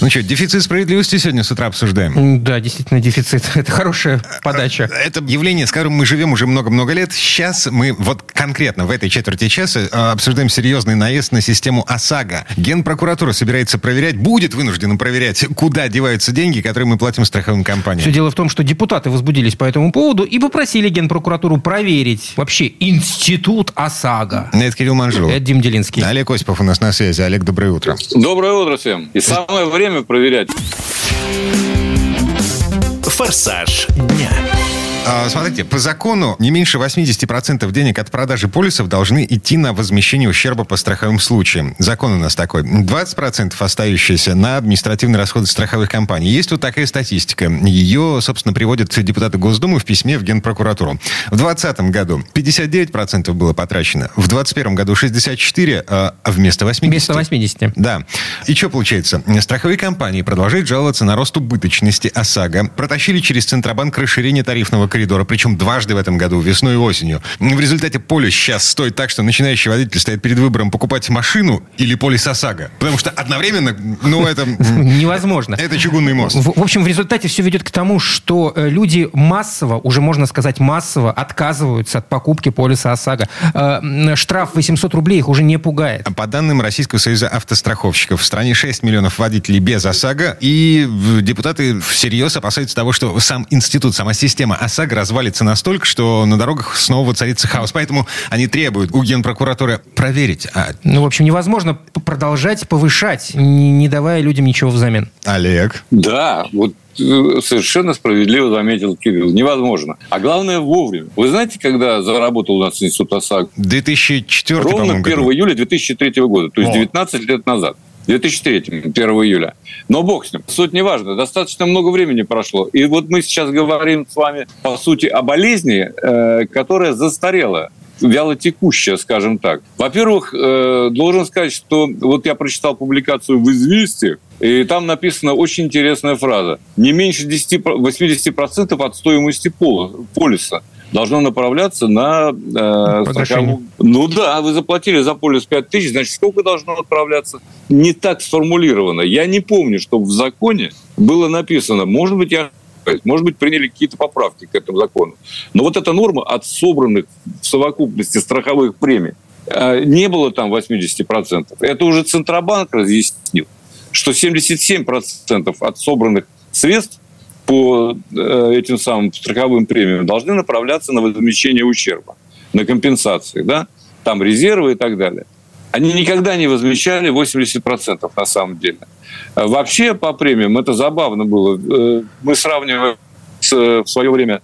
Ну что, дефицит справедливости сегодня с утра обсуждаем? Да, действительно, дефицит. Это хорошая подача. Это явление, с которым мы живем уже много-много лет. Сейчас мы вот конкретно в этой четверти часа э, обсуждаем серьезный наезд на систему ОСАГО. Генпрокуратура собирается проверять, будет вынуждена проверять, куда деваются деньги, которые мы платим страховым компаниям. Все дело в том, что депутаты возбудились по этому поводу и попросили Генпрокуратуру проверить вообще институт ОСАГО. Это Кирилл Манжул. Это Дим Делинский. Олег Осипов у нас на связи. Олег, доброе утро. Доброе утро всем. И самое время проверять. «Форсаж дня». А, Смотрите, по закону не меньше 80% денег от продажи полисов должны идти на возмещение ущерба по страховым случаям. Закон у нас такой. 20% остающиеся на административные расходы страховых компаний. Есть вот такая статистика. Ее, собственно, приводят депутаты Госдумы в письме в Генпрокуратуру. В 2020 году 59% было потрачено. В 2021 году 64%, а вместо 80%. Вместо 80. Да. И что получается? Страховые компании продолжают жаловаться на рост убыточности ОСАГО. Протащили через Центробанк расширение тарифного коридора, причем дважды в этом году, весной и осенью. В результате полис сейчас стоит так, что начинающий водитель стоит перед выбором покупать машину или полис ОСАГО. Потому что одновременно, ну, это... Невозможно. Это чугунный мост. В, в общем, в результате все ведет к тому, что э, люди массово, уже можно сказать массово, отказываются от покупки полиса ОСАГО. Э, Штраф 800 рублей их уже не пугает. По данным Российского союза автостраховщиков, в стране 6 миллионов водителей без ОСАГО, и депутаты всерьез опасаются того, что сам институт, сама система ОСАГО развалится настолько, что на дорогах снова воцарится хаос. Поэтому они требуют у Генпрокуратуры проверить. А, Ну, в общем, невозможно продолжать повышать, не, не давая людям ничего взамен. Олег, Да, вот э, совершенно справедливо заметил Кирилл. Невозможно. А главное вовремя. Вы знаете, когда заработал у нас институт ОСАГО? 2004, Ровно по-моему, 1 году. июля 2003 года, то есть О. 19 лет назад. 2003, 1 июля. Но бог с ним. Суть не важна. Достаточно много времени прошло. И вот мы сейчас говорим с вами, по сути, о болезни, э, которая застарела вялотекущая, скажем так. Во-первых, э, должен сказать, что вот я прочитал публикацию в «Известиях», и там написана очень интересная фраза. Не меньше 10, 80% от стоимости пола- полиса должно направляться на э, страховую ну да, вы заплатили за полис 5 тысяч, значит, сколько должно отправляться? Не так сформулировано. Я не помню, чтобы в законе было написано, может быть, я может быть, приняли какие-то поправки к этому закону. Но вот эта норма от собранных в совокупности страховых премий э, не было там 80%. Это уже Центробанк разъяснил, что 77% от собранных средств по э, этим самым страховым премиям должны направляться на возмещение ущерба, на компенсации, да, там резервы и так далее. Они никогда не возмещали 80% на самом деле. А Вообще по премиям это забавно было. Э, Мы сравниваем с, в свое время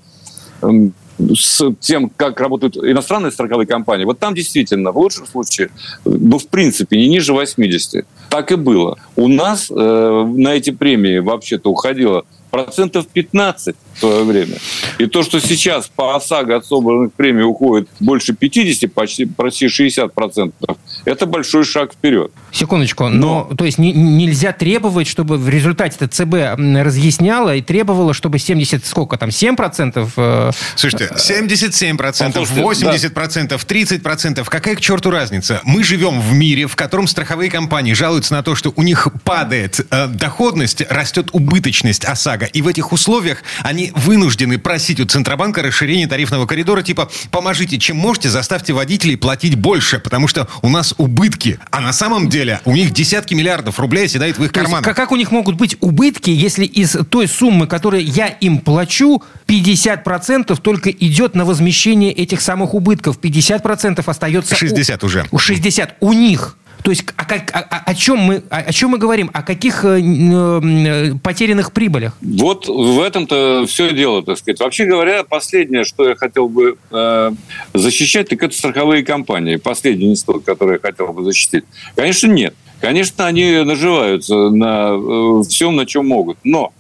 эм, с тем, как работают иностранные страховые компании. Вот там действительно, в лучшем случае, ну, в принципе, не ниже 80. Так и было. У нас э, на эти премии вообще-то уходило процентов 15 в свое время. И то, что сейчас по ОСАГО от собранных премий уходит больше 50, почти, почти 60 процентов, это большой шаг вперед. Секундочку, но, то есть не- нельзя требовать, чтобы в результате это ЦБ разъясняло и требовало, чтобы 70, сколько там, 7 процентов? э, Слушайте, 77%, Послушайте, 80%, 30%. Какая к черту разница? Мы живем в мире, в котором страховые компании жалуются на то, что у них падает э, доходность, растет убыточность ОСАГО. И в этих условиях они вынуждены просить у Центробанка расширение тарифного коридора, типа, поможите, чем можете, заставьте водителей платить больше, потому что у нас убытки. А на самом деле у них десятки миллиардов рублей оседает в их карманах. как, как у них могут быть убытки, если из той суммы, которую я им плачу, 50% только идет на возмещение этих самых убытков, 50% остается... у- 60 уже. У 60 у них. То есть о, как- о- о- о чем мы, о, о чем мы говорим? О каких э, э, потерянных прибылях? Вот в этом-то все дело, так сказать. Вообще говоря, последнее, что я хотел бы э, защищать, так это страховые компании. Последний институт, который я хотел бы защитить. Конечно, нет. Конечно, они наживаются на э, всем, на чем могут. Но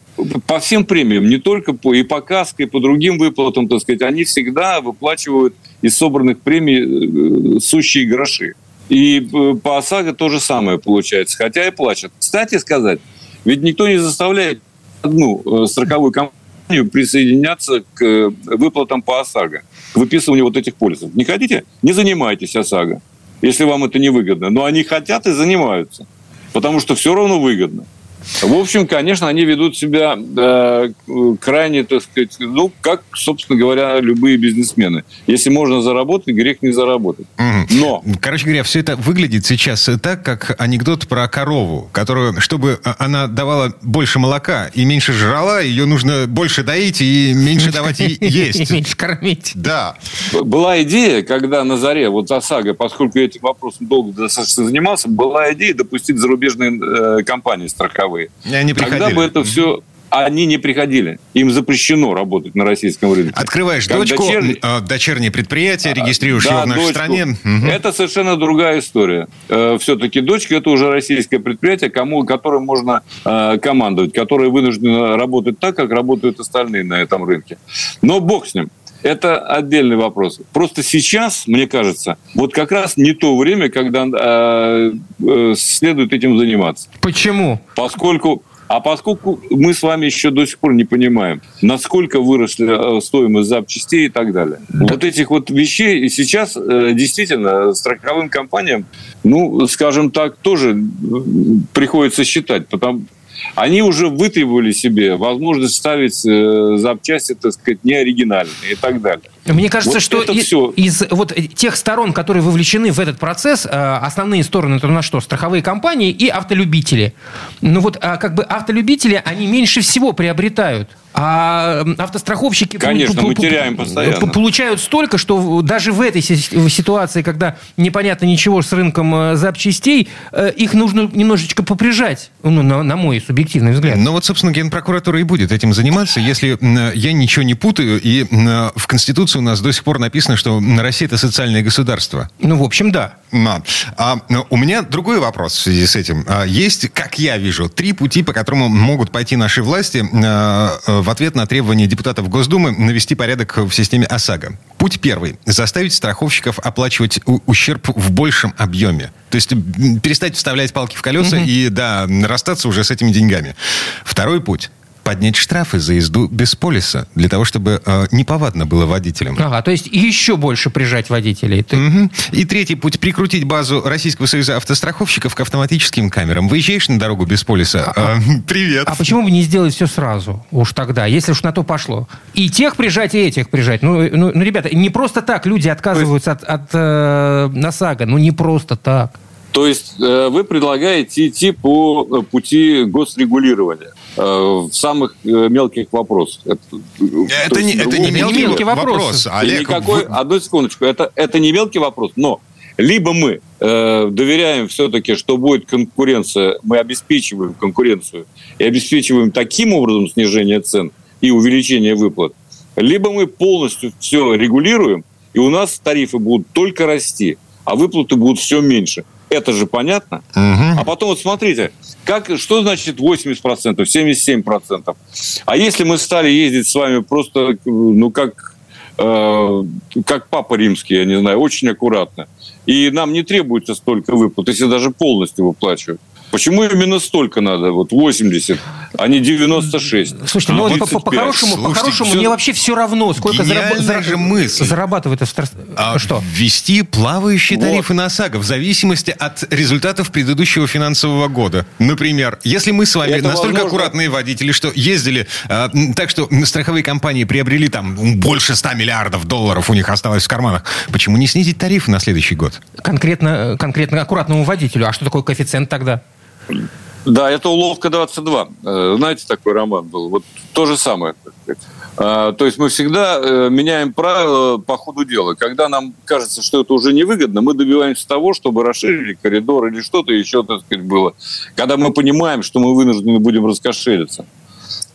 по всем премиям, не только по и по каске, и по другим выплатам, так сказать, они всегда выплачивают из собранных премий э, сущие гроши. И э, по ОСАГО то же самое получается, хотя и плачут. Кстати сказать, ведь никто не заставляет одну э, страховую компанию присоединяться к э, выплатам по ОСАГО, к выписыванию вот этих полисов. Не хотите? Не занимайтесь ОСАГО, если вам это не выгодно. Но они хотят и занимаются, потому что все равно выгодно. В общем, конечно, они ведут себя э, крайне, так сказать, ну, как, собственно говоря, любые бизнесмены. Если можно заработать, грех не заработать. Но... Короче говоря, все это выглядит сейчас так, как анекдот про корову, которую, чтобы она давала больше молока и меньше жрала, ее нужно больше доить и меньше давать ей есть. Меньше кормить. Да. Была идея, когда на заре, вот ОСАГО, поскольку я этим вопросом долго достаточно занимался, была идея допустить зарубежные э, компании страховые страховые. Они приходили. Тогда бы это все они не приходили. Им запрещено работать на российском рынке. Открываешь как дочку, дочерний... Э, дочернее предприятие, регистрируешь да, его в нашей дочку. стране. Угу. Это совершенно другая история. Э, Все-таки дочка – это уже российское предприятие, кому, которым можно э, командовать, которое вынуждено работать так, как работают остальные на этом рынке. Но бог с ним. Это отдельный вопрос. Просто сейчас, мне кажется, вот как раз не то время, когда э, э, следует этим заниматься. Почему? Поскольку а поскольку мы с вами еще до сих пор не понимаем, насколько выросли э, стоимость запчастей и так далее. Да. Вот этих вот вещей и сейчас э, действительно страховым компаниям, ну, скажем так, тоже приходится считать, потому, они уже вытребовали себе возможность ставить э, запчасти, так сказать, неоригинальные и так далее. Мне кажется, вот что из, все... из вот тех сторон, которые вовлечены в этот процесс, э, основные стороны это у нас что? Страховые компании и автолюбители. Ну вот а как бы автолюбители, они меньше всего приобретают. А автостраховщики Конечно, мы теряем постоянно. получают столько, что даже в этой ситуации, когда непонятно ничего с рынком э, запчастей, э, их нужно немножечко поприжать, ну, на, на мой субъективный взгляд. Ну вот, собственно, Генпрокуратура и будет этим заниматься, если я ничего не путаю, и в Конституции у нас до сих пор написано, что Россия это социальное государство. Ну, в общем, да. А, а, у меня другой вопрос в связи с этим. А, есть, как я вижу, три пути, по которым могут пойти наши власти а, в ответ на требования депутатов Госдумы навести порядок в системе ОСАГО. Путь первый. Заставить страховщиков оплачивать ущерб в большем объеме. То есть перестать вставлять палки в колеса угу. и, да, расстаться уже с этими деньгами. Второй путь поднять штрафы за езду без полиса, для того, чтобы э, неповадно было водителям. Ага, то есть еще больше прижать водителей. Ты... Угу. И третий путь – прикрутить базу Российского союза автостраховщиков к автоматическим камерам. Выезжаешь на дорогу без полиса а, э, – привет. А почему бы не сделать все сразу уж тогда, если уж на то пошло? И тех прижать, и этих прижать. Ну, ну, ну ребята, не просто так люди отказываются от, от э, НОСАГО, ну не просто так. То есть э, вы предлагаете идти по э, пути госрегулирования э, в самых мелких вопросах. Это, это, не, это не мелкий, мелкий вопрос. вопрос Олег, никакой, вы... Одну секундочку. Это, это не мелкий вопрос, но либо мы э, доверяем все-таки, что будет конкуренция, мы обеспечиваем конкуренцию и обеспечиваем таким образом снижение цен и увеличение выплат, либо мы полностью все регулируем, и у нас тарифы будут только расти, а выплаты будут все меньше – это же понятно. Угу. А потом вот смотрите, как, что значит 80%, 77%? А если мы стали ездить с вами просто, ну, как, э, как папа римский, я не знаю, очень аккуратно, и нам не требуется столько выплат, если даже полностью выплачивают, Почему именно столько надо? Вот 80, а не 96. Слушайте, ну по, по-хорошему, по хорошему все... мне вообще все равно, сколько зараб... же мысль. зарабатывает Австро... а что? Ввести плавающие вот. тарифы на ОСАГО в зависимости от результатов предыдущего финансового года. Например, если мы с вами Это настолько возможно... аккуратные водители, что ездили а, так, что страховые компании приобрели там больше 100 миллиардов долларов у них осталось в карманах, почему не снизить тарифы на следующий год? Конкретно, конкретно аккуратному водителю. А что такое коэффициент тогда? Да, это «Уловка 22». Э, знаете, такой роман был. Вот то же самое. А, то есть мы всегда э, меняем правила по ходу дела. Когда нам кажется, что это уже невыгодно, мы добиваемся того, чтобы расширили коридор или что-то еще, так сказать, было. Когда мы понимаем, что мы вынуждены будем раскошелиться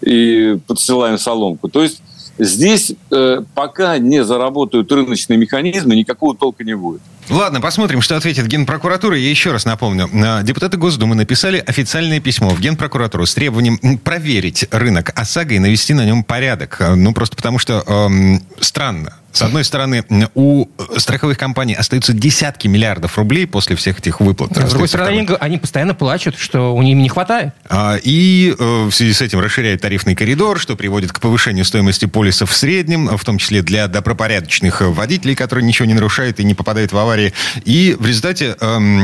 и подсылаем соломку. То есть здесь э, пока не заработают рыночные механизмы, никакого толка не будет. Ладно, посмотрим, что ответит Генпрокуратура. Я еще раз напомню. А, депутаты Госдумы написали официальное письмо в Генпрокуратуру с требованием проверить рынок ОСАГО и навести на нем порядок. А, ну, просто потому что эм, странно С одной стороны, у страховых компаний остаются десятки миллиардов рублей после всех этих выплат. С другой стороны, они, они постоянно плачут, что у них не хватает. А, и э, в связи с этим расширяет тарифный коридор, что приводит к повышению стоимости полисов в среднем, в том числе для добропорядочных водителей, которые ничего не нарушают и не попадают в аварии. И в результате эм,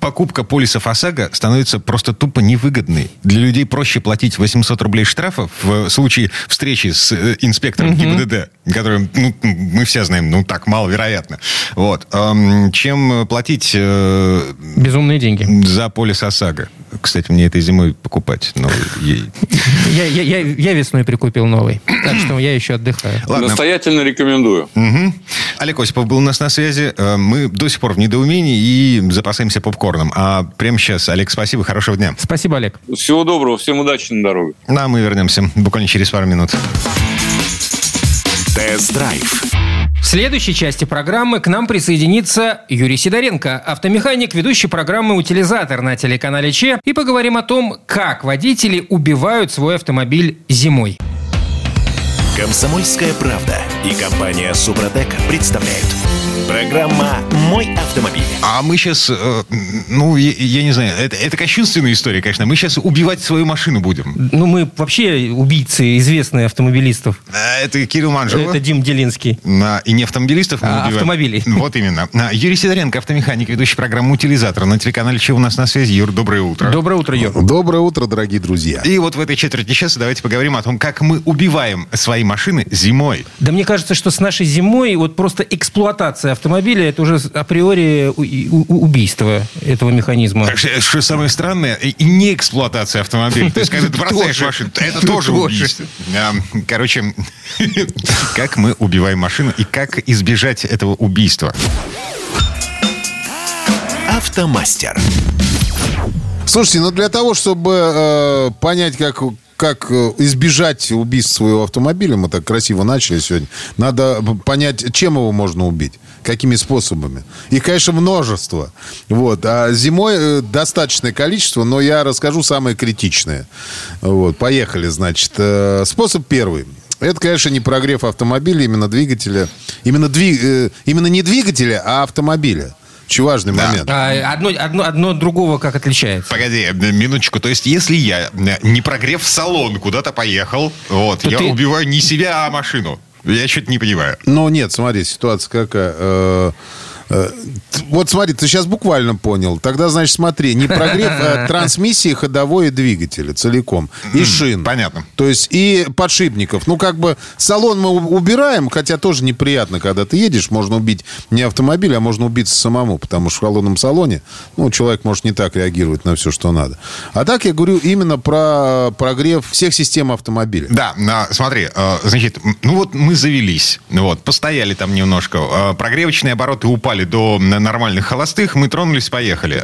покупка полисов ОСАГО становится просто тупо невыгодной. Для людей проще платить 800 рублей штрафа в случае встречи с э, инспектором угу. ГИБДД, который, ну, мы все знаем, ну, так, маловероятно. Вот. Эм, чем платить... Э, Безумные деньги. За полис ОСАГО. Кстати, мне этой зимой покупать новый. Я, я, я, я весной прикупил новый. Так что я еще отдыхаю. Ладно. Настоятельно рекомендую. Угу. Олег Осипов был у нас на связи. Э, мы до сих пор в недоумении и запасаемся попкорном. А прямо сейчас, Олег, спасибо, хорошего дня. Спасибо, Олег. Всего доброго, всем удачи на дороге. Ну, а мы вернемся буквально через пару минут. Тест-драйв. В следующей части программы к нам присоединится Юрий Сидоренко, автомеханик, ведущий программы «Утилизатор» на телеканале ЧЕ, и поговорим о том, как водители убивают свой автомобиль зимой. Комсомольская правда и компания «Супротек» представляют – Программа «Мой автомобиль». А мы сейчас, э, ну, я, я не знаю, это, это кощунственная история, конечно. Мы сейчас убивать свою машину будем. Ну, мы вообще убийцы известные автомобилистов. А, это Кирилл Манжелов. Это Дим Делинский. А, и не автомобилистов мы а, убиваем. автомобилей. Вот именно. Юрий Сидоренко, автомеханик, ведущий программу «Утилизатор» на телеканале «Че у нас на связи». Юр, доброе утро. Доброе утро, Юр. Доброе утро, дорогие друзья. И вот в этой четверти часа давайте поговорим о том, как мы убиваем свои машины зимой. Да мне кажется, что с нашей зимой вот просто эксплуатация автомобиля это уже априори убийство этого механизма. Что, что самое странное, и не эксплуатация автомобиля. То есть, когда ты бросаешь машину, это тоже убийство. Короче, как мы убиваем машину и как избежать этого убийства? Автомастер. Слушайте, ну для того, чтобы э, понять, как как э, избежать убийства своего автомобиля, мы так красиво начали сегодня, надо понять, чем его можно убить, какими способами. Их, конечно, множество. Вот. А зимой э, достаточное количество, но я расскажу самые критичные. Вот. Поехали, значит. Э, способ первый. Это, конечно, не прогрев автомобиля, именно двигателя. Именно, двиг... именно не двигателя, а автомобиля. Очень важный да. момент. А, одно, одно, одно другого как отличается? Погоди, э, минуточку. То есть, если я, э, не прогрев салон, куда-то поехал, вот, То я ты... убиваю не себя, а машину. Я что-то не понимаю. Ну, нет, смотри, ситуация какая. Э, вот смотри, ты сейчас буквально понял. Тогда, значит, смотри, не прогрев а трансмиссии ходовой и двигателя целиком. И шин. Понятно. То есть и подшипников. Ну, как бы салон мы убираем, хотя тоже неприятно, когда ты едешь. Можно убить не автомобиль, а можно убиться самому. Потому что в холодном салоне, ну, человек может не так реагировать на все, что надо. А так я говорю именно про прогрев всех систем автомобиля. Да, смотри, э, значит, ну вот мы завелись. Вот, постояли там немножко. Э, прогревочные обороты упали упали до нормальных холостых, мы тронулись, поехали.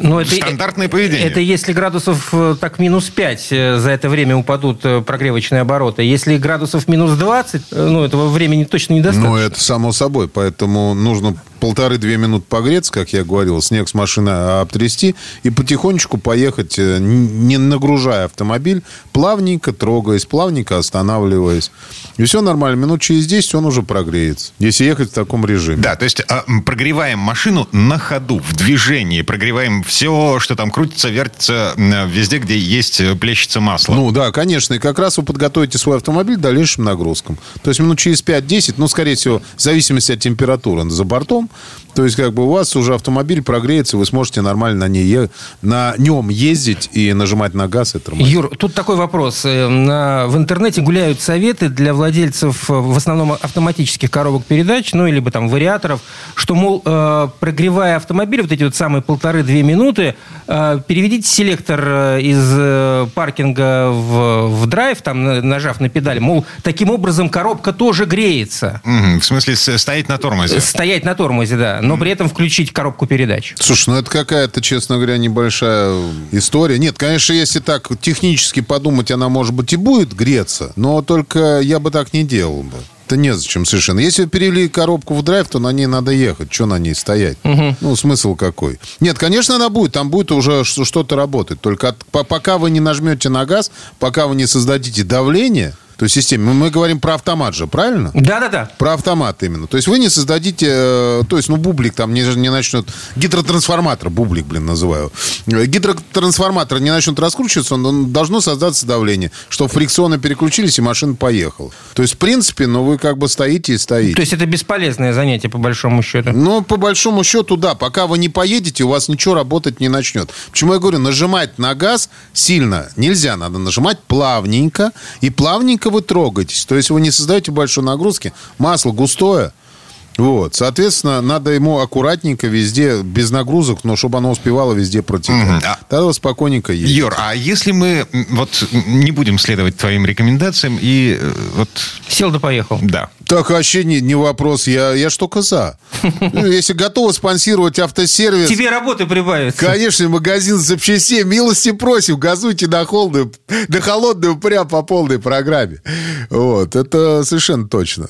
Но ну, это, Стандартное поведение. Это если градусов э, так минус 5 э, за это время упадут э, прогревочные обороты. Если градусов минус 20, ну, этого времени точно недостаточно. Ну, это само собой. Поэтому нужно полторы-две минуты погреться, как я говорил, снег с машины обтрясти и потихонечку поехать, не нагружая автомобиль, плавненько трогаясь, плавненько останавливаясь. И все нормально. Минут через 10 он уже прогреется, если ехать в таком режиме. Да, то есть а, прогреваем машину на ходу, в движении, прогреваем все, что там крутится, вертится, везде, где есть, э, плещется масло. Ну да, конечно, и как раз вы подготовите свой автомобиль к дальнейшим нагрузкам. То есть минут через 5-10, ну, скорее всего, в зависимости от температуры за бортом, то есть, как бы у вас уже автомобиль прогреется, вы сможете нормально на, ней, на нем ездить и нажимать на газ и тормозить. Юр, тут такой вопрос. Э, в интернете гуляют советы для владельцев э, в основном автоматических коробок передач, ну, либо там вариаторов, что, мол, э, прогревая автомобиль, вот эти вот самые полторы-две минуты, переведите селектор из паркинга в, в драйв, там, нажав на педаль, мол, таким образом коробка тоже греется. в смысле, стоять на тормозе? Стоять на тормозе, да но при этом включить коробку передач. Слушай, ну это какая-то, честно говоря, небольшая история. Нет, конечно, если так технически подумать, она, может быть, и будет греться, но только я бы так не делал бы. Это незачем совершенно. Если перевели коробку в драйв, то на ней надо ехать. Что на ней стоять? Угу. Ну, смысл какой? Нет, конечно, она будет. Там будет уже что-то работать. Только от, пока вы не нажмете на газ, пока вы не создадите давление, То есть системе. Мы говорим про автомат же, правильно? Да-да-да. Про автомат именно. То есть вы не создадите... Э, то есть, ну, бублик там не, не начнет... Гидротрансформатор, бублик, блин, называю. Гидротрансформатор не начнет раскручиваться, он, он должно создаться давление, чтобы фрикционы переключились, и машина поехала. То есть, в принципе, ну, вы как бы стоите и стоите. То есть это бесполезное занятие, по большому счету? Ну, по большому счету, да. Пока вы не поедете, у вас ничего работать не начнет. Почему я говорю, нажимать на газ сильно нельзя. Надо нажимать плавненько. И плавненько вы трогаетесь. То есть вы не создаете большой нагрузки. Масло густое. Вот, соответственно, надо ему аккуратненько везде, без нагрузок, но чтобы оно успевало везде протекать. Mm-hmm. Тогда спокойненько едет. Юр, а если мы вот не будем следовать твоим рекомендациям и э, вот... Сел да поехал. Да. Так вообще не, не вопрос, я, я ж только за. Ну, если готовы спонсировать автосервис... Тебе работы прибавится. Конечно, магазин запчастей, милости просим, газуйте на холодную, на холодную прям по полной программе. Вот, это совершенно точно.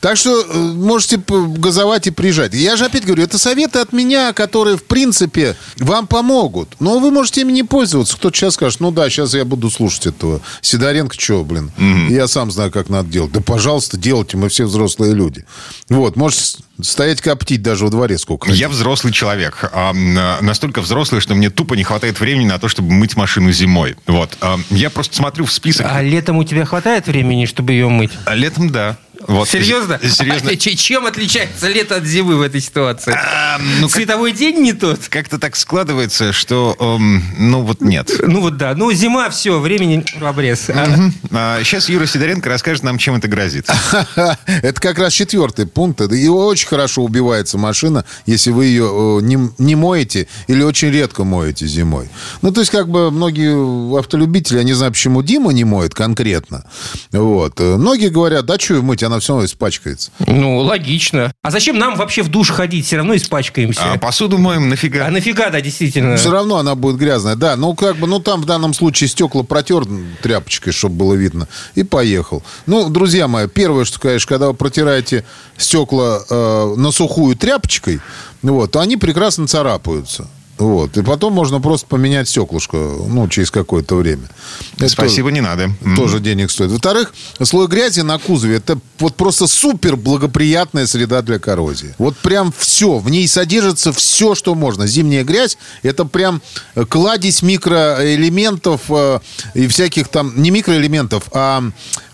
Так что э, можете газовать и приезжать. Я же опять говорю, это советы от меня, которые, в принципе, вам помогут. Но вы можете ими не пользоваться. Кто-то сейчас скажет, ну да, сейчас я буду слушать этого. Сидоренко, что, блин? Я сам знаю, как надо делать. Да, пожалуйста, делайте, мы все взрослые люди. Вот, может стоять коптить даже во дворе сколько Я взрослый человек. Настолько взрослый, что мне тупо не хватает времени на то, чтобы мыть машину зимой. Вот. Я просто смотрю в список. А летом у тебя хватает времени, чтобы ее мыть? А летом, да. Вот. Серьезно? Серьезно. А чем отличается лето от зимы в этой ситуации? А, ну, Световой как, день не тот? Как-то так складывается, что, эм, ну вот нет. Ну вот да. Ну зима, все, времени в обрез. А? А, сейчас Юра Сидоренко расскажет нам, чем это грозит. Это как раз четвертый пункт. И очень хорошо убивается машина, если вы ее не, не моете или очень редко моете зимой. Ну то есть как бы многие автолюбители, я не знаю, почему Дима не моет конкретно. Вот. Многие говорят, да что мыть, она все равно испачкается. Ну, логично. А зачем нам вообще в душ ходить? Все равно испачкаемся. А посуду моем нафига? А нафига, да, действительно. Все равно она будет грязная. Да, ну как бы, ну там в данном случае стекла протер тряпочкой, чтобы было видно, и поехал. Ну, друзья мои, первое, что, конечно, когда вы протираете стекла э, на сухую тряпочкой, вот, то они прекрасно царапаются. Вот. И потом можно просто поменять стеклышко, ну, через какое-то время. Это Спасибо, тоже, не надо. Тоже денег стоит. Во-вторых, слой грязи на кузове – это вот просто супер благоприятная среда для коррозии. Вот прям все. В ней содержится все, что можно. Зимняя грязь – это прям кладезь микроэлементов э, и всяких там, не микроэлементов, а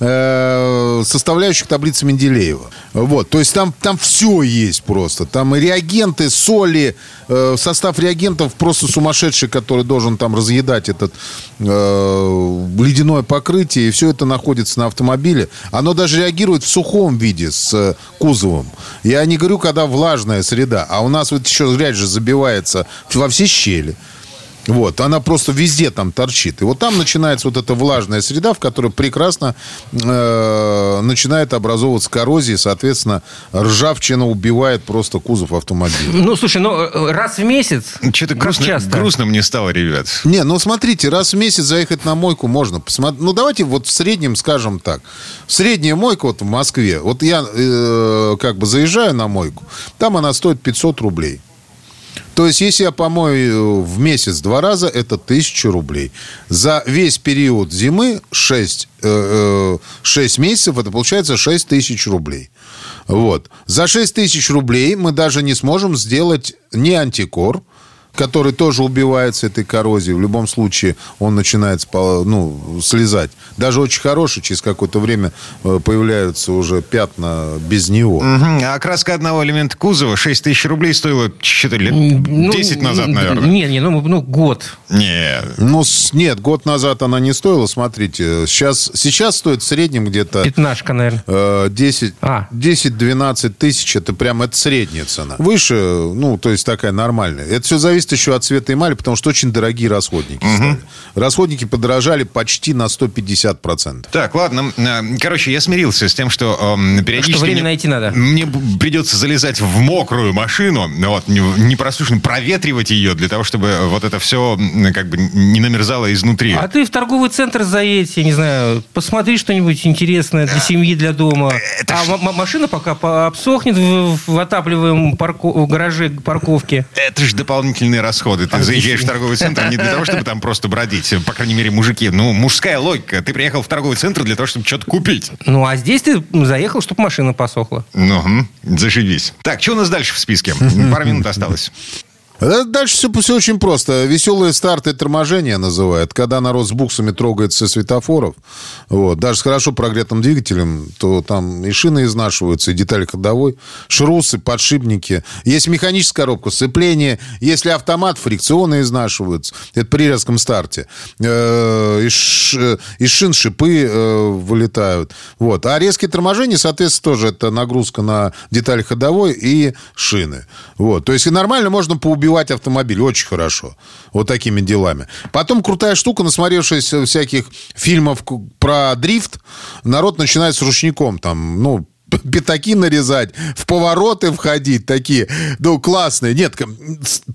э, составляющих таблицы Менделеева. Вот. То есть там, там все есть просто. Там и реагенты, соли, э, состав реагентов клиентов просто сумасшедший, который должен там разъедать этот э, ледяное покрытие, и все это находится на автомобиле. Оно даже реагирует в сухом виде с э, кузовом. Я не говорю, когда влажная среда, а у нас вот еще грязь же забивается во все щели. Вот, она просто везде там торчит. И вот там начинается вот эта влажная среда, в которой прекрасно э, начинает образовываться коррозия, соответственно, ржавчина убивает просто кузов автомобиля. Ну, слушай, ну, э, раз в месяц? Что-то грустно, часто? грустно мне стало, ребят. Не, ну, смотрите, раз в месяц заехать на мойку можно. Посмотри, ну, давайте вот в среднем скажем так. Средняя мойка вот в Москве, вот я э, как бы заезжаю на мойку, там она стоит 500 рублей. То есть, если я помою в месяц два раза, это 1000 рублей. За весь период зимы 6, 6 э, э, месяцев, это получается 6 тысяч рублей. Вот. За 6 тысяч рублей мы даже не сможем сделать ни антикор, который тоже убивается этой коррозией. В любом случае он начинает ну, слезать. Даже очень хороший, через какое-то время э, появляются уже пятна без него. Угу. А краска одного элемента кузова 6 тысяч рублей стоила что-то лет 10 ну, назад, наверное. Нет, не, ну, ну год. Нет. Ну, нет, год назад она не стоила, смотрите. Сейчас, сейчас стоит в среднем где-то... Пятнашка, наверное. 10, а. 10-12 тысяч, это прям это средняя цена. Выше, ну, то есть такая нормальная. Это все зависит зависит еще от цвета эмали, потому что очень дорогие расходники угу. стали. Расходники подорожали почти на 150%. Так, ладно. Э, короче, я смирился с тем, что э, периодически... Что время найти надо. Мне придется залезать в мокрую машину, вот, не прослушно, проветривать ее для того, чтобы вот это все как бы не намерзало изнутри. А ты в торговый центр заедь, я не знаю, посмотри что-нибудь интересное для семьи, для дома. Это а ж... машина пока обсохнет в, в отапливаемом парко... в гараже парковке. Это же дополнительный дополнительные расходы. Ты заезжаешь в торговый центр не для того, чтобы там просто бродить. По крайней мере, мужики. Ну, мужская логика. Ты приехал в торговый центр для того, чтобы что-то купить. Ну, а здесь ты заехал, чтобы машина посохла. Ну, зашибись. Так, что у нас дальше в списке? Пару минут осталось. Дальше все, все очень просто. Веселые старты и торможения называют. Когда народ с буксами трогается со светофоров, вот, даже с хорошо прогретым двигателем, то там и шины изнашиваются, и детали ходовой, шрусы, подшипники. Есть механическая коробка, сцепление. Если автомат, фрикционы изнашиваются. Это при резком старте. Э, из, из шин шипы э, вылетают. Вот. А резкие торможения, соответственно, тоже это нагрузка на детали ходовой и шины. Вот. То есть и нормально можно поубивать убивать автомобиль. Очень хорошо. Вот такими делами. Потом крутая штука, насмотревшись всяких фильмов про дрифт, народ начинает с ручником там, ну, пятаки нарезать, в повороты входить такие, ну, классные. Нет,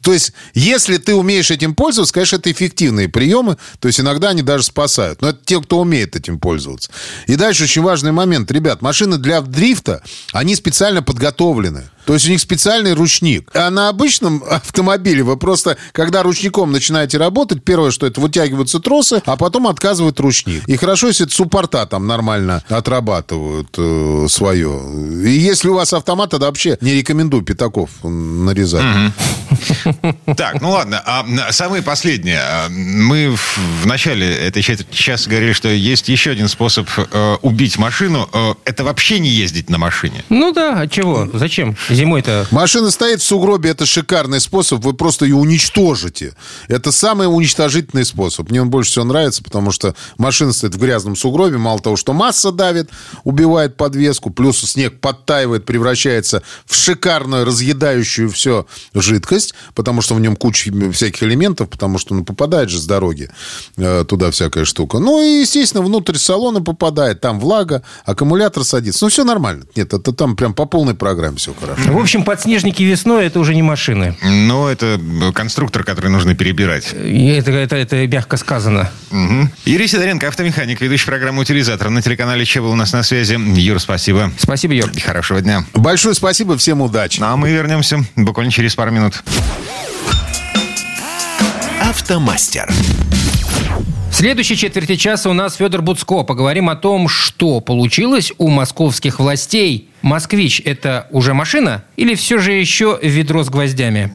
то есть, если ты умеешь этим пользоваться, конечно, это эффективные приемы, то есть, иногда они даже спасают. Но это те, кто умеет этим пользоваться. И дальше очень важный момент. Ребят, машины для дрифта, они специально подготовлены. То есть у них специальный ручник. А на обычном автомобиле вы просто, когда ручником начинаете работать, первое, что это вытягиваются тросы, а потом отказывают ручник. И хорошо, если суппорта там нормально отрабатывают э, свое. И если у вас автомат, тогда вообще не рекомендую пятаков нарезать. Так, ну ладно. А самое последнее. А, мы в начале этой части говорили, что есть еще один способ э, убить машину. Э, это вообще не ездить на машине. Ну да, а чего? Зачем? Зимой-то... Машина стоит в сугробе, это шикарный способ, вы просто ее уничтожите. Это самый уничтожительный способ. Мне он больше всего нравится, потому что машина стоит в грязном сугробе, мало того, что масса давит, убивает подвеску, плюс снег подтаивает, превращается в шикарную, разъедающую все жидкость, потому что в нем куча всяких элементов, потому что ну, попадает же с дороги э, туда всякая штука. Ну и, естественно, внутрь салона попадает, там влага, аккумулятор садится. Ну, все нормально. Нет, это там прям по полной программе все хорошо. В общем, подснежники весной это уже не машины. Ну, это конструктор, который нужно перебирать. Это, это, это мягко сказано. Угу. Юрий Сидоренко, автомеханик, ведущий программу «Утилизатор» на телеканале ЧЕВ у нас на связи. Юр, спасибо. Спасибо, Юр. Хорошего дня. Большое спасибо, всем удачи. Ну, а мы вернемся буквально через пару минут. Автомастер. В следующей четверти часа у нас Федор Буцко. Поговорим о том, что получилось у московских властей. «Москвич» — это уже машина или все же еще ведро с гвоздями?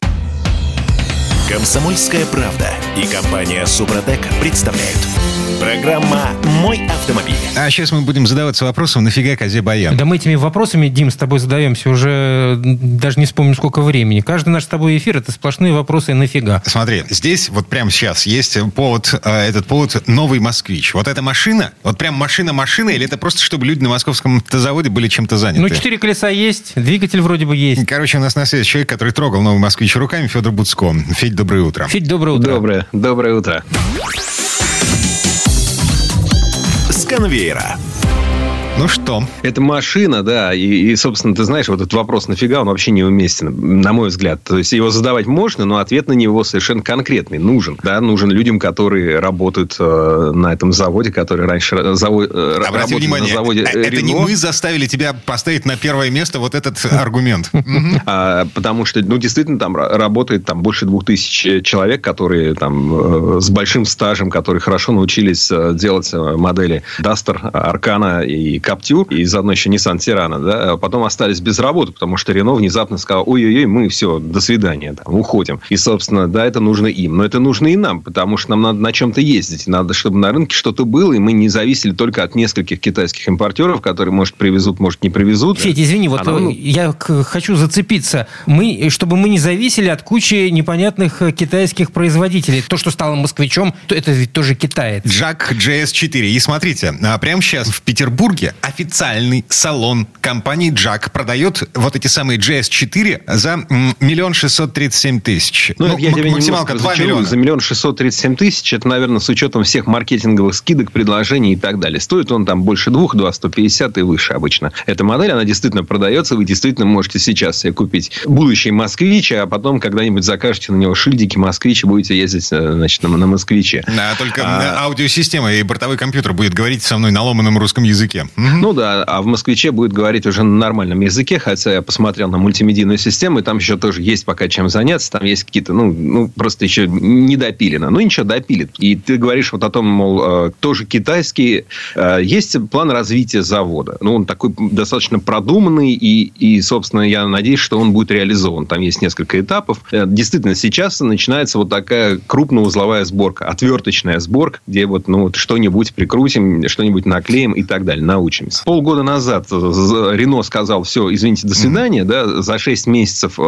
Комсомольская правда и компания «Супротек» представляют – Программа «Мой автомобиль». А сейчас мы будем задаваться вопросом, нафига Козе Баян? Да мы этими вопросами, Дим, с тобой задаемся уже даже не вспомню сколько времени. Каждый наш с тобой эфир – это сплошные вопросы «нафига?». Смотри, здесь вот прямо сейчас есть повод, э, этот повод «Новый москвич». Вот эта машина, вот прям машина-машина, или это просто, чтобы люди на московском заводе были чем-то заняты? Ну, четыре колеса есть, двигатель вроде бы есть. Короче, у нас на связи человек, который трогал «Новый москвич» руками, Федор Буцко. Федь, доброе утро. Федь, доброе утро. Доброе, доброе утро конвейера. Ну что? Это машина, да. И, и, собственно, ты знаешь, вот этот вопрос, нафига, он вообще неуместен, на мой взгляд. То есть, его задавать можно, но ответ на него совершенно конкретный. Нужен. Да, нужен людям, которые работают э, на этом заводе, которые раньше заво... э, Обрати внимание, на заводе э, это Renault. не мы заставили тебя поставить на первое место вот этот аргумент. А, потому что, ну, действительно, там работает там больше двух тысяч человек, которые там э, с большим стажем, которые хорошо научились э, делать модели Duster, Arcana и Каптюр и заодно еще Nissan Тирана, да, а потом остались без работы, потому что Рено внезапно сказал, ой-ой-ой, мы все, до свидания, там, уходим. И, собственно, да, это нужно им, но это нужно и нам, потому что нам надо на чем-то ездить, надо, чтобы на рынке что-то было, и мы не зависели только от нескольких китайских импортеров, которые, может, привезут, может, не привезут. Федь, извини, вот Она, ну... я хочу зацепиться. Мы, чтобы мы не зависели от кучи непонятных э, китайских производителей. То, что стало москвичом, то это ведь тоже китаец. Джак JS4. И смотрите, а прямо сейчас в Петербурге официальный салон компании Jack продает вот эти самые GS4 за миллион шестьсот тридцать семь тысяч. Ну, ну я тебе максималка 2 миллиона. За миллион шестьсот тридцать семь тысяч, это, наверное, с учетом всех маркетинговых скидок, предложений и так далее. Стоит он там больше двух, два, сто пятьдесят и выше обычно. Эта модель, она действительно продается, вы действительно можете сейчас себе купить будущий москвич, а потом когда-нибудь закажете на него шильдики москвич и будете ездить э, значит, на, на москвиче. Да, только а... аудиосистема и бортовой компьютер будет говорить со мной на ломаном русском языке. Ну да, а в «Москвиче» будет говорить уже на нормальном языке, хотя я посмотрел на мультимедийную систему, и там еще тоже есть пока чем заняться, там есть какие-то, ну, ну просто еще не допилено. Ну, ничего, допилит. И ты говоришь вот о том, мол, э, тоже китайский. Э, есть план развития завода. Ну, он такой достаточно продуманный, и, и, собственно, я надеюсь, что он будет реализован. Там есть несколько этапов. Э, действительно, сейчас начинается вот такая крупноузловая сборка, отверточная сборка, где вот, ну, вот что-нибудь прикрутим, что-нибудь наклеим и так далее, научимся. Полгода назад Рено сказал, все, извините, до свидания, да, за 6 месяцев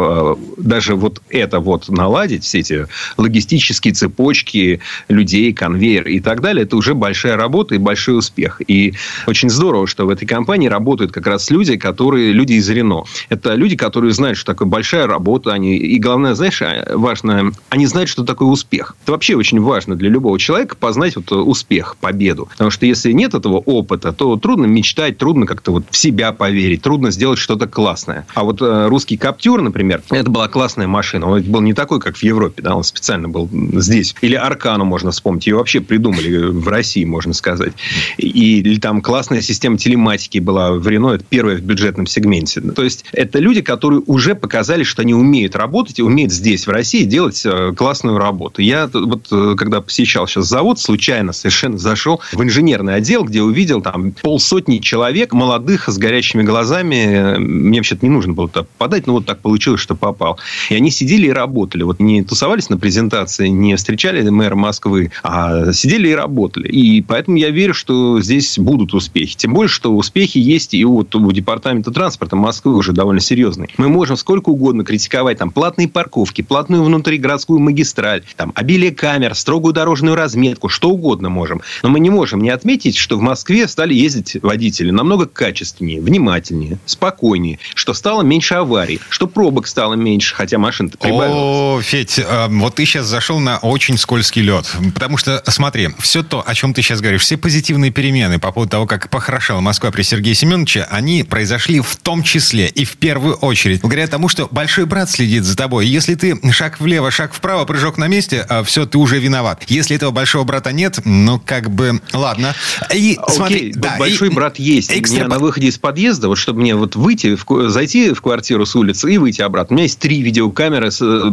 даже вот это вот наладить, все эти логистические цепочки людей, конвейер и так далее, это уже большая работа и большой успех. И очень здорово, что в этой компании работают как раз люди, которые люди из Рено. Это люди, которые знают, что такое большая работа, они, и главное, знаешь, а, важно, они знают, что такое успех. Это вообще очень важно для любого человека познать вот успех, победу. Потому что если нет этого опыта, то трудно мечтать, трудно как-то вот в себя поверить, трудно сделать что-то классное. А вот э, русский Каптюр, например, это была классная машина. Он был не такой, как в Европе, да, он специально был здесь. Или Аркану можно вспомнить. Ее вообще придумали в России, можно сказать. И или там классная система телематики была в Рено. Это первая в бюджетном сегменте. То есть, это люди, которые уже показали, что они умеют работать и умеют здесь, в России, делать э, классную работу. Я вот, э, когда посещал сейчас завод, случайно совершенно зашел в инженерный отдел, где увидел там полсотни человек, молодых, с горящими глазами. Мне вообще-то не нужно было туда попадать, но вот так получилось, что попал. И они сидели и работали. Вот не тусовались на презентации, не встречали мэра Москвы, а сидели и работали. И поэтому я верю, что здесь будут успехи. Тем более, что успехи есть и вот у департамента транспорта Москвы уже довольно серьезные. Мы можем сколько угодно критиковать там платные парковки, платную внутригородскую магистраль, там обилие камер, строгую дорожную разметку, что угодно можем. Но мы не можем не отметить, что в Москве стали ездить водители намного качественнее, внимательнее, спокойнее, что стало меньше аварий, что пробок стало меньше, хотя машин-то прибавилось. О, Федь, э, вот ты сейчас зашел на очень скользкий лед. Потому что, смотри, все то, о чем ты сейчас говоришь, все позитивные перемены по поводу того, как похорошела Москва при Сергее Семеновиче, они произошли в том числе и в первую очередь благодаря тому, что большой брат следит за тобой. Если ты шаг влево, шаг вправо, прыжок на месте, а все, ты уже виноват. Если этого большого брата нет, ну, как бы, ладно. И Окей, смотри, да, большой и, брат есть. Экстра... У меня на выходе из подъезда, вот чтобы мне вот выйти, в, зайти в квартиру с улицы и выйти обратно, у меня есть три видеокамеры,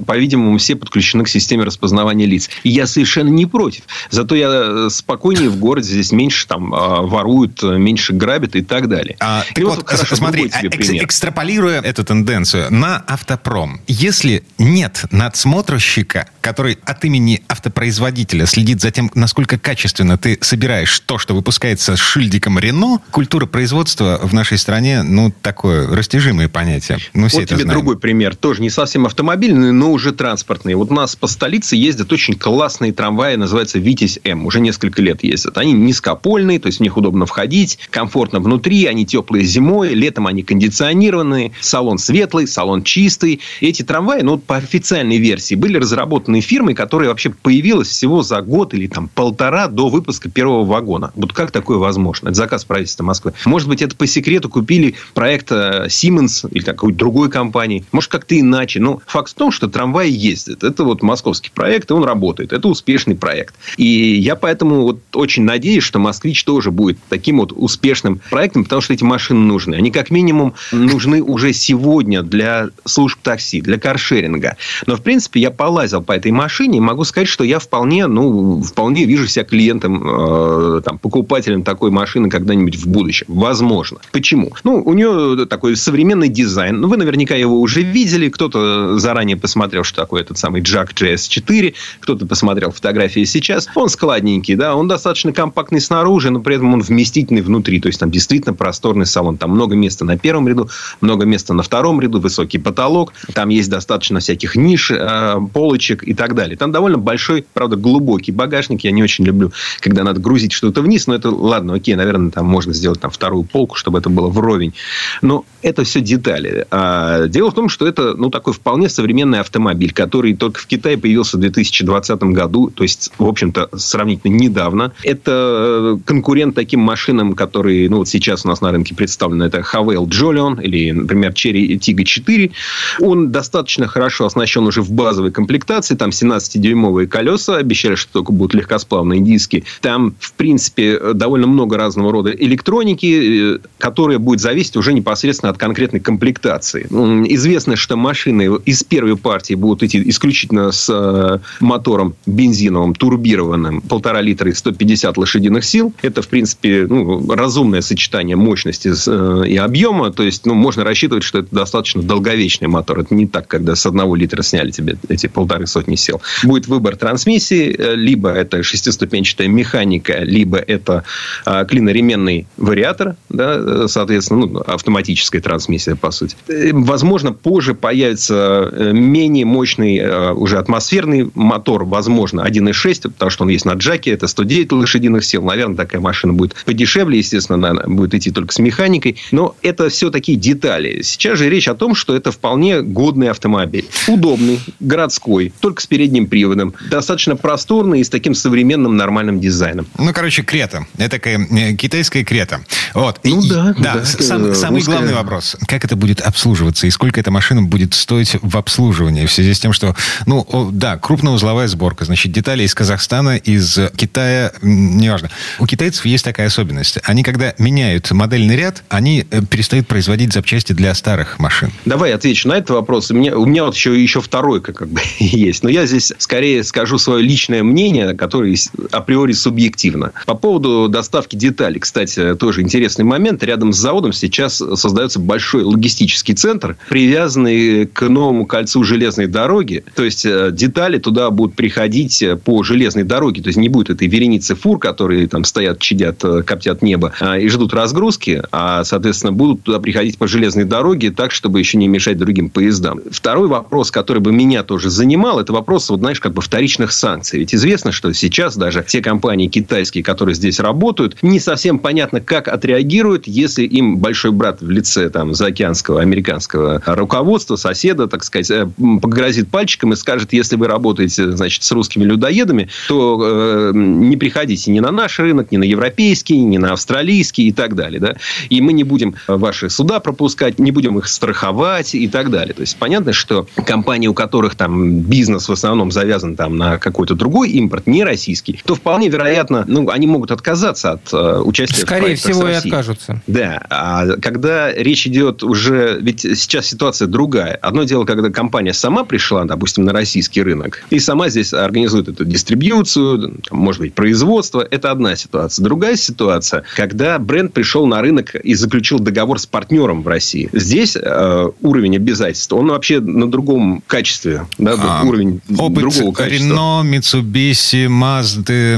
по-видимому, все подключены к системе распознавания лиц. И я совершенно не против. Зато я э, спокойнее в городе, здесь меньше там а, воруют, меньше грабят и так далее. А, так вот, вот хорошо, смотри, экс, экстраполируя эту тенденцию на автопром, если нет надсмотрщика, который от имени автопроизводителя следит за тем, насколько качественно ты собираешь то, что выпускается с шильдиком Рено, культура производства в нашей стране, ну, такое растяжимое понятие. Ну, все вот тебе знаем. другой пример. Тоже не совсем автомобильный, но уже транспортный. Вот у нас по столице ездят очень классные трамваи, называются «Витязь-М». Уже несколько лет ездят. Они низкопольные, то есть в них удобно входить, комфортно внутри, они теплые зимой, летом они кондиционированные, салон светлый, салон чистый. Эти трамваи, ну, по официальной версии, были разработаны фирмой, которая вообще появилась всего за год или там полтора до выпуска первого вагона. Вот как такое возможно? Это заказ правительства Москвы. Может быть, это по секрету купили проект э, Siemens или какой-то другой компании. Может, как-то иначе. Но факт в том, что трамваи ездят. Это вот московский проект, и он работает. Это успешный проект. И я поэтому вот очень надеюсь, что «Москвич» тоже будет таким вот успешным проектом, потому что эти машины нужны. Они как минимум нужны уже сегодня для служб такси, для каршеринга. Но, в принципе, я полазил по этой машине и могу сказать, что я вполне, ну, вполне вижу себя клиентом, э, там, покупателем такой машины когда-нибудь в будущем. Возможно. Почему? Ну, у нее такой современный дизайн. Ну, вы наверняка его уже видели. Кто-то заранее посмотрел, что такое этот самый Jack JS4. Кто-то посмотрел фотографии сейчас. Он складненький, да, он достаточно компактный снаружи, но при этом он вместительный внутри. То есть, там действительно просторный салон. Там много места на первом ряду, много места на втором ряду, высокий потолок. Там есть достаточно всяких ниш, э, полочек и так далее. Там довольно большой, правда, глубокий багажник. Я не очень люблю, когда надо грузить что-то вниз. Но это, ладно, окей, наверное, там можно сделать там вторую полку, чтобы это было вровень. Но это все детали. А дело в том, что это, ну, такой вполне современный автомобиль, который только в Китае появился в 2020 году. То есть, в общем-то, сравнительно недавно. Это конкурент таким машинам, которые, ну, вот сейчас у нас на рынке представлены. Это Havel Jolion или, например, Cherry Tiggo 4. Он достаточно хорошо оснащен уже в базовой комплектации. Там 17-дюймовые колеса. Обещали, что только будут легкосплавные диски. Там, в принципе, довольно много разного рода электроники электроники, э, которая будет зависеть уже непосредственно от конкретной комплектации. Известно, что машины из первой партии будут идти исключительно с э, мотором бензиновым, турбированным, полтора литра и 150 лошадиных сил. Это, в принципе, ну, разумное сочетание мощности и объема. То есть, ну, можно рассчитывать, что это достаточно долговечный мотор. Это не так, когда с одного литра сняли тебе эти полторы сотни сил. Будет выбор трансмиссии, либо это шестиступенчатая механика, либо это а, клиноременный вариатор, да, соответственно, ну, автоматическая трансмиссия, по сути. Э, возможно, позже появится э, менее мощный э, уже атмосферный мотор, возможно, 1.6, потому что он есть на джаке, это 109 лошадиных сил. Наверное, такая машина будет подешевле, естественно, она будет идти только с механикой. Но это все такие детали. Сейчас же речь о том, что это вполне годный автомобиль. Удобный, городской, только с передним приводом. Достаточно просторный и с таким современным нормальным дизайном. Ну, короче, Крета. Это такая э, китайская Крета. Вот. Ну, и, да. Да, да сам, самый русская... главный вопрос. Как это будет обслуживаться? И сколько эта машина будет стоить в обслуживании? В связи с тем, что, ну, да, крупноузловая сборка. Значит, детали из Казахстана, из Китая, неважно. У китайцев есть такая особенность. Они, когда меняют модельный ряд, они э, перестают производить запчасти для старых машин. Давай отвечу на этот вопрос. У меня, у меня вот еще, еще второй как бы есть. Но я здесь скорее скажу свое личное мнение, которое априори субъективно. По поводу доставки деталей, кстати, тоже интересный момент. Рядом с заводом сейчас создается большой логистический центр, привязанный к новому кольцу железной дороги. То есть, э, детали туда будут приходить по железной дороге. То есть, не будет этой вереницы фур, которые там стоят, чадят, э, коптят небо а, и ждут разгрузки, а, соответственно, будут туда приходить по железной дороге так, чтобы еще не мешать другим поездам. Второй вопрос, который бы меня тоже занимал, это вопрос, вот знаешь, как бы вторичных санкций. Ведь известно, что сейчас даже те компании китайские, которые здесь работают, не совсем понятно, как отреагируют, если им большой брат в лице там заокеанского американского руководства, соседа, так сказать, э, погрозит пальчиком и скажет, если вы работаете, значит, с русскими людоедами, то э, не приходите ни на наш рынок, ни на европейский, ни на австралийский и так далее. Да? И мы не будем ваши суда пропускать, не будем их страховать и так далее. То есть, понятно, что компании, у которых там бизнес в основном завязан там на какой-то другой импорт, не российский, то вполне вероятно, ну, они могут отказаться от э, участия в всего, и откажутся. Да. А когда речь идет уже... Ведь сейчас ситуация другая. Одно дело, когда компания сама пришла, допустим, на российский рынок, и сама здесь организует эту дистрибьюцию, может быть, производство. Это одна ситуация. Другая ситуация, когда бренд пришел на рынок и заключил договор с партнером в России. Здесь э, уровень обязательств, он вообще на другом качестве. Да, а, уровень опыт другого качества. Renault, Mitsubishi, Mazda,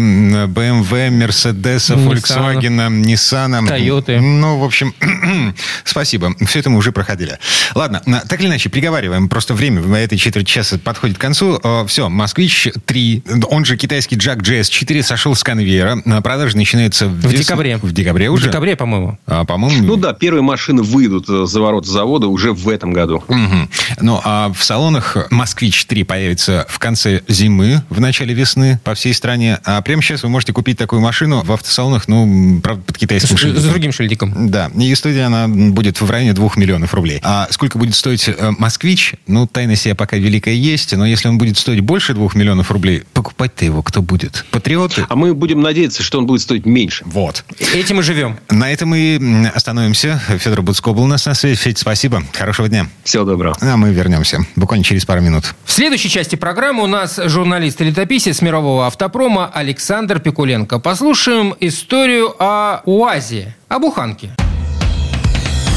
BMW, Mercedes, Volkswagen, Nissan. Toyota. Ну, в общем, спасибо. Все это мы уже проходили. Ладно, так или иначе, приговариваем. Просто время в этой четверть часа подходит к концу. Все, Москвич 3, он же китайский Jack GS4 сошел с конвейера. Продажи начинаются в, в декабре. В декабре уже? В декабре, по-моему. А, по-моему... Ну да, первые машины выйдут за ворот завода уже в этом году. Угу. Ну, а в салонах Москвич 3 появится в конце зимы, в начале весны по всей стране. А прямо сейчас вы можете купить такую машину в автосалонах, ну, правда, под китайским с, шильдиком. С другим шильдиком. Да. И стоит она будет в районе 2 миллионов рублей. А сколько будет стоить э, Москвич? Ну, тайна себе пока великая есть, но если он будет стоить больше 2 миллионов рублей, покупать-то его кто будет? Патриоты? А мы будем надеяться, что он будет стоить меньше. Вот. Этим мы живем. На этом мы остановимся. Федор Буцко был у нас на связи. Федь, спасибо. Хорошего дня. Всего доброго. А мы вернемся буквально через пару минут. В следующей части программы у нас журналист и летописец мирового автопрома Александр Пикуленко. Послушаем историю о УАЗе, о буханке.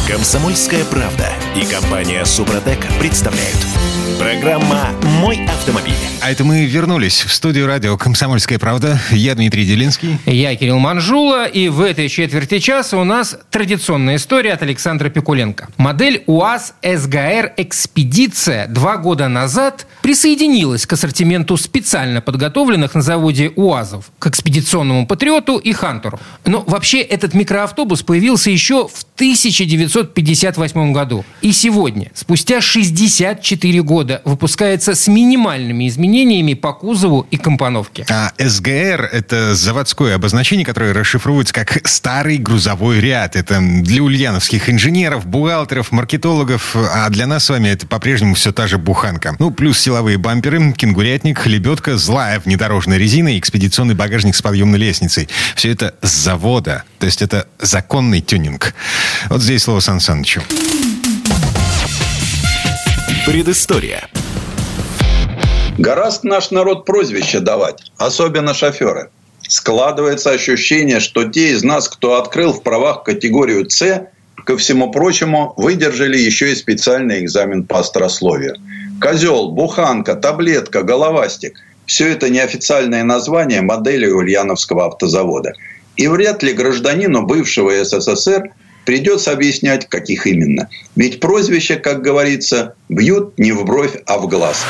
Комсомольская правда и компания Супротек представляют. Программа «Мой автомобиль». А это мы вернулись в студию радио «Комсомольская правда». Я Дмитрий Делинский. Я Кирилл Манжула. И в этой четверти часа у нас традиционная история от Александра Пикуленко. Модель УАЗ СГР «Экспедиция» два года назад присоединилась к ассортименту специально подготовленных на заводе УАЗов к экспедиционному «Патриоту» и «Хантеру». Но вообще этот микроавтобус появился еще в 1958 году. И сегодня, спустя 64 4 года выпускается с минимальными изменениями по кузову и компоновке. А СГР – это заводское обозначение, которое расшифровывается как «старый грузовой ряд». Это для ульяновских инженеров, бухгалтеров, маркетологов, а для нас с вами это по-прежнему все та же буханка. Ну, плюс силовые бамперы, кенгурятник, лебедка, злая внедорожная резина и экспедиционный багажник с подъемной лестницей. Все это с завода. То есть это законный тюнинг. Вот здесь слово Сан Санычу. Предыстория. Гораст наш народ прозвище давать, особенно шоферы. Складывается ощущение, что те из нас, кто открыл в правах категорию «С», ко всему прочему, выдержали еще и специальный экзамен по острословию. Козел, буханка, таблетка, головастик – все это неофициальное название модели Ульяновского автозавода. И вряд ли гражданину бывшего СССР Придется объяснять, каких именно. Ведь прозвища, как говорится, бьют не в бровь, а в глаз.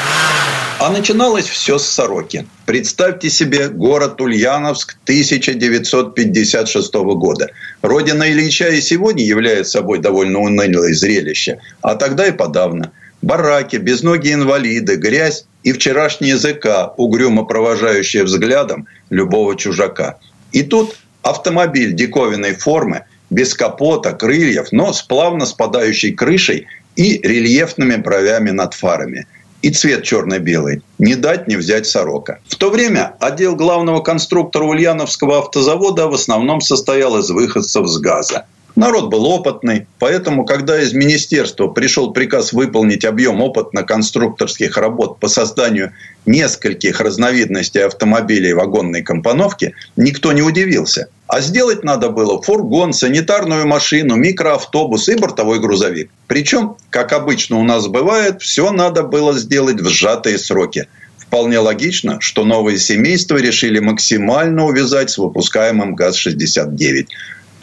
А начиналось все с Сороки. Представьте себе город Ульяновск 1956 года. Родина Ильича и сегодня является собой довольно унылое зрелище, а тогда и подавно. Бараки, безногие инвалиды, грязь и вчерашний языка, угрюмо провожающие взглядом любого чужака. И тут автомобиль диковинной формы – без капота, крыльев, но с плавно спадающей крышей и рельефными бровями над фарами. И цвет черно-белый. Не дать не взять сорока. В то время отдел главного конструктора Ульяновского автозавода в основном состоял из выходцев с газа. Народ был опытный, поэтому, когда из министерства пришел приказ выполнить объем опытно-конструкторских работ по созданию нескольких разновидностей автомобилей вагонной компоновки, никто не удивился. А сделать надо было фургон, санитарную машину, микроавтобус и бортовой грузовик. Причем, как обычно у нас бывает, все надо было сделать в сжатые сроки. Вполне логично, что новые семейства решили максимально увязать с выпускаемым ГАЗ-69.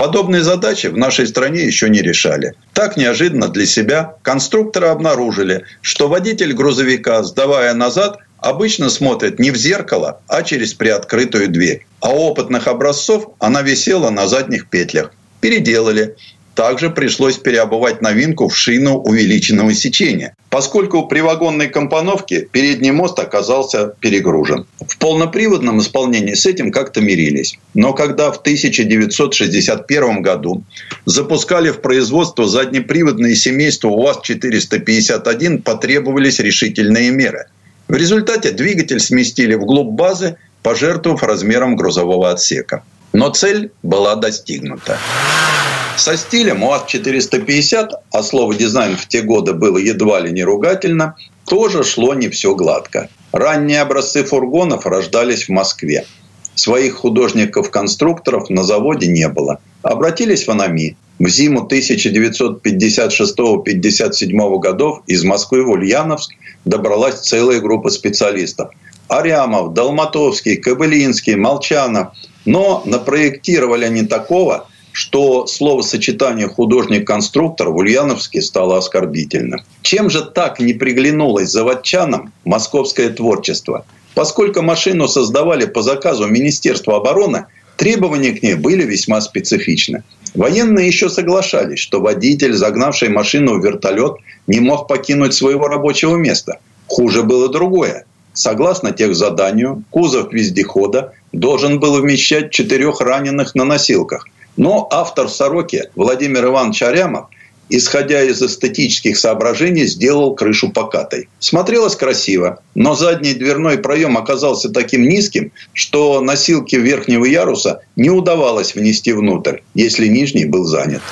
Подобные задачи в нашей стране еще не решали. Так неожиданно для себя конструкторы обнаружили, что водитель грузовика, сдавая назад, обычно смотрит не в зеркало, а через приоткрытую дверь. А у опытных образцов она висела на задних петлях. Переделали. Также пришлось переобувать новинку в шину увеличенного сечения, поскольку при вагонной компоновке передний мост оказался перегружен. В полноприводном исполнении с этим как-то мирились. Но когда в 1961 году запускали в производство заднеприводные семейства УАЗ-451, потребовались решительные меры. В результате двигатель сместили вглубь базы, пожертвовав размером грузового отсека. Но цель была достигнута. Со стилем УАЗ-450, а слово «дизайн» в те годы было едва ли не ругательно, тоже шло не все гладко. Ранние образцы фургонов рождались в Москве. Своих художников-конструкторов на заводе не было. Обратились в АНАМИ. В зиму 1956-57 годов из Москвы в Ульяновск добралась целая группа специалистов. Арямов, Долматовский, Кобылинский, Молчанов. Но напроектировали они такого, что словосочетание художник-конструктор в Ульяновске стало оскорбительным. Чем же так не приглянулось заводчанам московское творчество? Поскольку машину создавали по заказу Министерства обороны, требования к ней были весьма специфичны. Военные еще соглашались, что водитель, загнавший машину в вертолет, не мог покинуть своего рабочего места. Хуже было другое. Согласно тех заданию, кузов вездехода должен был вмещать четырех раненых на носилках – но автор «Сороки» Владимир Иванович Арямов, исходя из эстетических соображений, сделал крышу покатой. Смотрелось красиво, но задний дверной проем оказался таким низким, что носилки верхнего яруса не удавалось внести внутрь, если нижний был занят.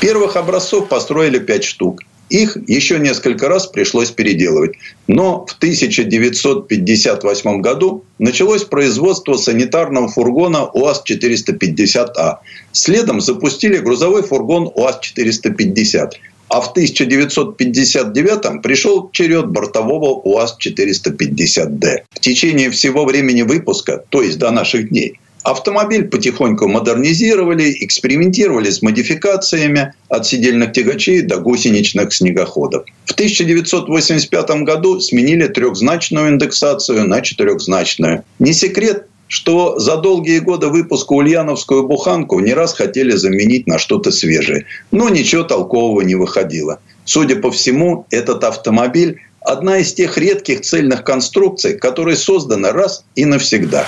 Первых образцов построили пять штук – их еще несколько раз пришлось переделывать. Но в 1958 году началось производство санитарного фургона УАЗ-450А. Следом запустили грузовой фургон УАЗ-450. А в 1959 пришел черед бортового УАЗ-450Д. В течение всего времени выпуска, то есть до наших дней, Автомобиль потихоньку модернизировали, экспериментировали с модификациями от сидельных тягачей до гусеничных снегоходов. В 1985 году сменили трехзначную индексацию на четырехзначную. Не секрет, что за долгие годы выпуска ульяновскую буханку не раз хотели заменить на что-то свежее. Но ничего толкового не выходило. Судя по всему, этот автомобиль – одна из тех редких цельных конструкций, которые созданы раз и навсегда.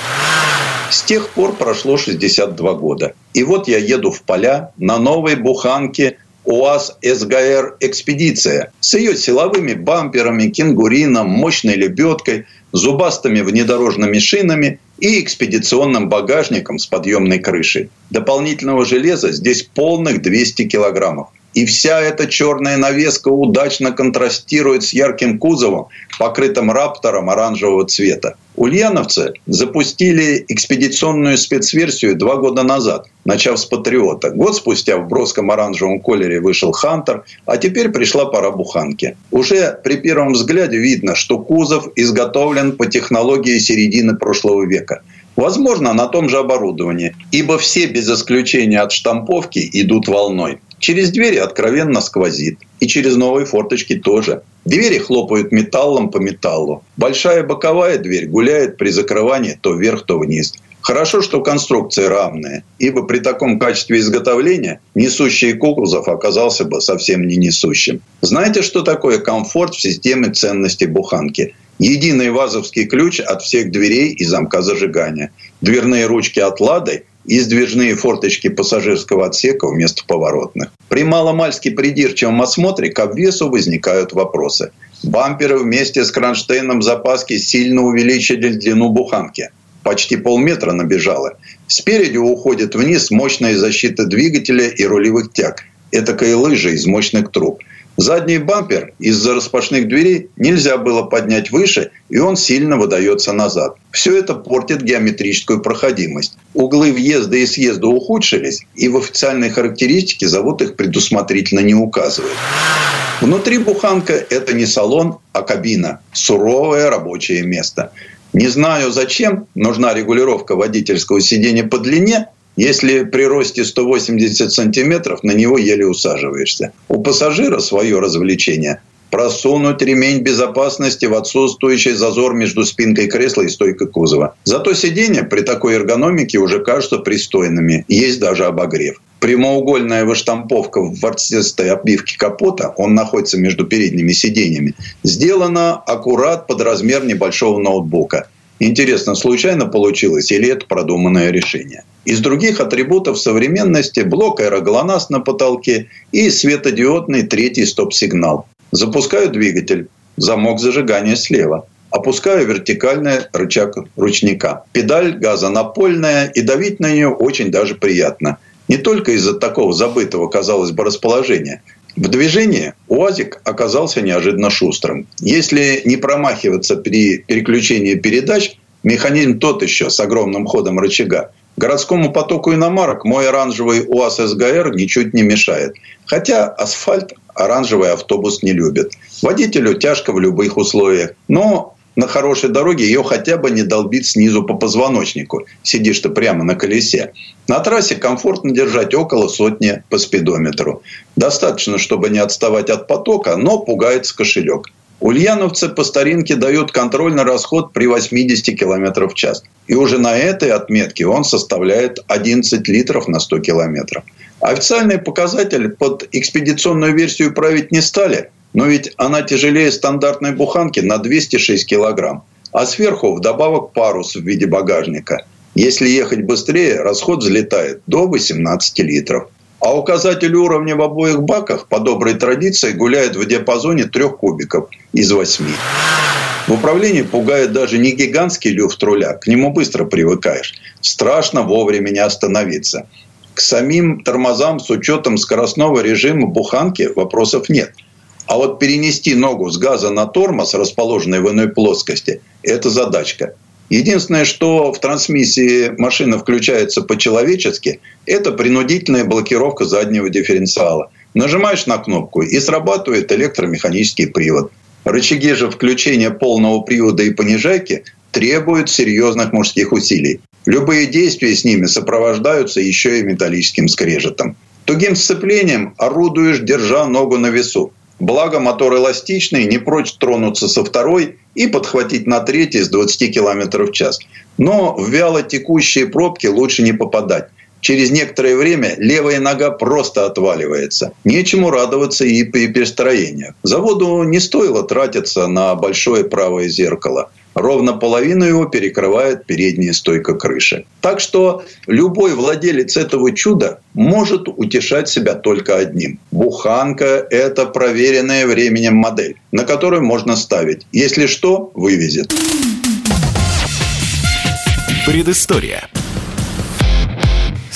С тех пор прошло 62 года. И вот я еду в поля на новой буханке УАЗ СГР «Экспедиция» с ее силовыми бамперами, кенгурином, мощной лебедкой, зубастыми внедорожными шинами и экспедиционным багажником с подъемной крышей. Дополнительного железа здесь полных 200 килограммов. И вся эта черная навеска удачно контрастирует с ярким кузовом, покрытым раптором оранжевого цвета. Ульяновцы запустили экспедиционную спецверсию два года назад, начав с «Патриота». Год спустя в броском оранжевом колере вышел «Хантер», а теперь пришла пора буханки. Уже при первом взгляде видно, что кузов изготовлен по технологии середины прошлого века. Возможно, на том же оборудовании, ибо все без исключения от штамповки идут волной. Через двери откровенно сквозит. И через новые форточки тоже. Двери хлопают металлом по металлу. Большая боковая дверь гуляет при закрывании то вверх, то вниз. Хорошо, что конструкции равные, ибо при таком качестве изготовления несущий кукузов оказался бы совсем не несущим. Знаете, что такое комфорт в системе ценности буханки? Единый вазовский ключ от всех дверей и замка зажигания. Дверные ручки от «Лады» и сдвижные форточки пассажирского отсека вместо поворотных. При маломальски придирчивом осмотре к обвесу возникают вопросы. Бамперы вместе с кронштейном запаски сильно увеличили длину буханки. Почти полметра набежало. Спереди уходит вниз мощная защита двигателя и рулевых тяг. Этакая лыжа из мощных труб – Задний бампер из-за распашных дверей нельзя было поднять выше, и он сильно выдается назад. Все это портит геометрическую проходимость. Углы въезда и съезда ухудшились, и в официальной характеристике завод их предусмотрительно не указывает. Внутри буханка – это не салон, а кабина. Суровое рабочее место. Не знаю зачем нужна регулировка водительского сидения по длине, если при росте 180 сантиметров на него еле усаживаешься. У пассажира свое развлечение просунуть ремень безопасности в отсутствующий зазор между спинкой кресла и стойкой кузова. Зато сиденья при такой эргономике уже кажутся пристойными. Есть даже обогрев. Прямоугольная выштамповка в ворсистой обивке капота, он находится между передними сиденьями, сделана аккурат под размер небольшого ноутбука. Интересно, случайно получилось или это продуманное решение? Из других атрибутов современности блок аэроглонасс на потолке и светодиодный третий стоп-сигнал. Запускаю двигатель, замок зажигания слева. Опускаю вертикальный рычаг ручника. Педаль газа напольная и давить на нее очень даже приятно. Не только из-за такого забытого, казалось бы, расположения. В движении УАЗик оказался неожиданно шустрым. Если не промахиваться при переключении передач, механизм тот еще с огромным ходом рычага. Городскому потоку иномарок мой оранжевый УАЗ СГР ничуть не мешает. Хотя асфальт оранжевый автобус не любит. Водителю тяжко в любых условиях. Но на хорошей дороге ее хотя бы не долбит снизу по позвоночнику. Сидишь ты прямо на колесе. На трассе комфортно держать около сотни по спидометру. Достаточно, чтобы не отставать от потока, но пугается кошелек. Ульяновцы по старинке дают контрольный расход при 80 км в час. И уже на этой отметке он составляет 11 литров на 100 километров. Официальный показатель под экспедиционную версию править не стали, но ведь она тяжелее стандартной буханки на 206 килограмм. А сверху вдобавок парус в виде багажника. Если ехать быстрее, расход взлетает до 18 литров. А указатель уровня в обоих баках по доброй традиции гуляет в диапазоне трех кубиков из восьми. В управлении пугает даже не гигантский люфт руля, к нему быстро привыкаешь. Страшно вовремя не остановиться. К самим тормозам с учетом скоростного режима буханки вопросов нет – а вот перенести ногу с газа на тормоз, расположенный в иной плоскости, это задачка. Единственное, что в трансмиссии машина включается по-человечески, это принудительная блокировка заднего дифференциала. Нажимаешь на кнопку и срабатывает электромеханический привод. Рычаги же включения полного привода и понижайки требуют серьезных мужских усилий. Любые действия с ними сопровождаются еще и металлическим скрежетом. Тугим сцеплением орудуешь, держа ногу на весу. Благо мотор эластичный, не прочь тронуться со второй и подхватить на третий с 20 км в час. Но в вяло текущие пробки лучше не попадать. Через некоторое время левая нога просто отваливается. Нечему радоваться и при перестроениях. Заводу не стоило тратиться на большое правое зеркало. Ровно половину его перекрывает передняя стойка крыши. Так что любой владелец этого чуда может утешать себя только одним. Буханка – это проверенная временем модель, на которую можно ставить. Если что, вывезет. Предыстория.